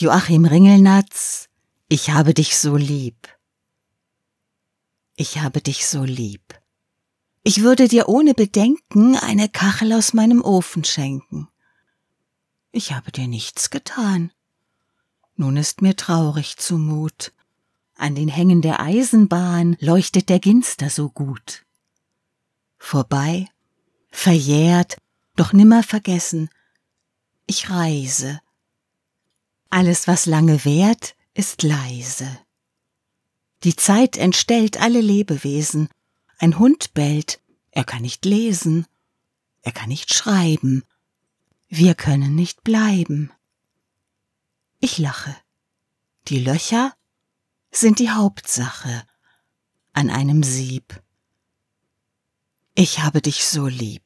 Joachim Ringelnatz, ich habe dich so lieb. Ich habe dich so lieb. Ich würde dir ohne Bedenken eine Kachel aus meinem Ofen schenken. Ich habe dir nichts getan. Nun ist mir traurig zumut. An den Hängen der Eisenbahn leuchtet der Ginster so gut. Vorbei, verjährt, doch nimmer vergessen. Ich reise. Alles, was lange währt, ist leise. Die Zeit entstellt alle Lebewesen. Ein Hund bellt, er kann nicht lesen, er kann nicht schreiben. Wir können nicht bleiben. Ich lache. Die Löcher sind die Hauptsache an einem Sieb. Ich habe dich so lieb.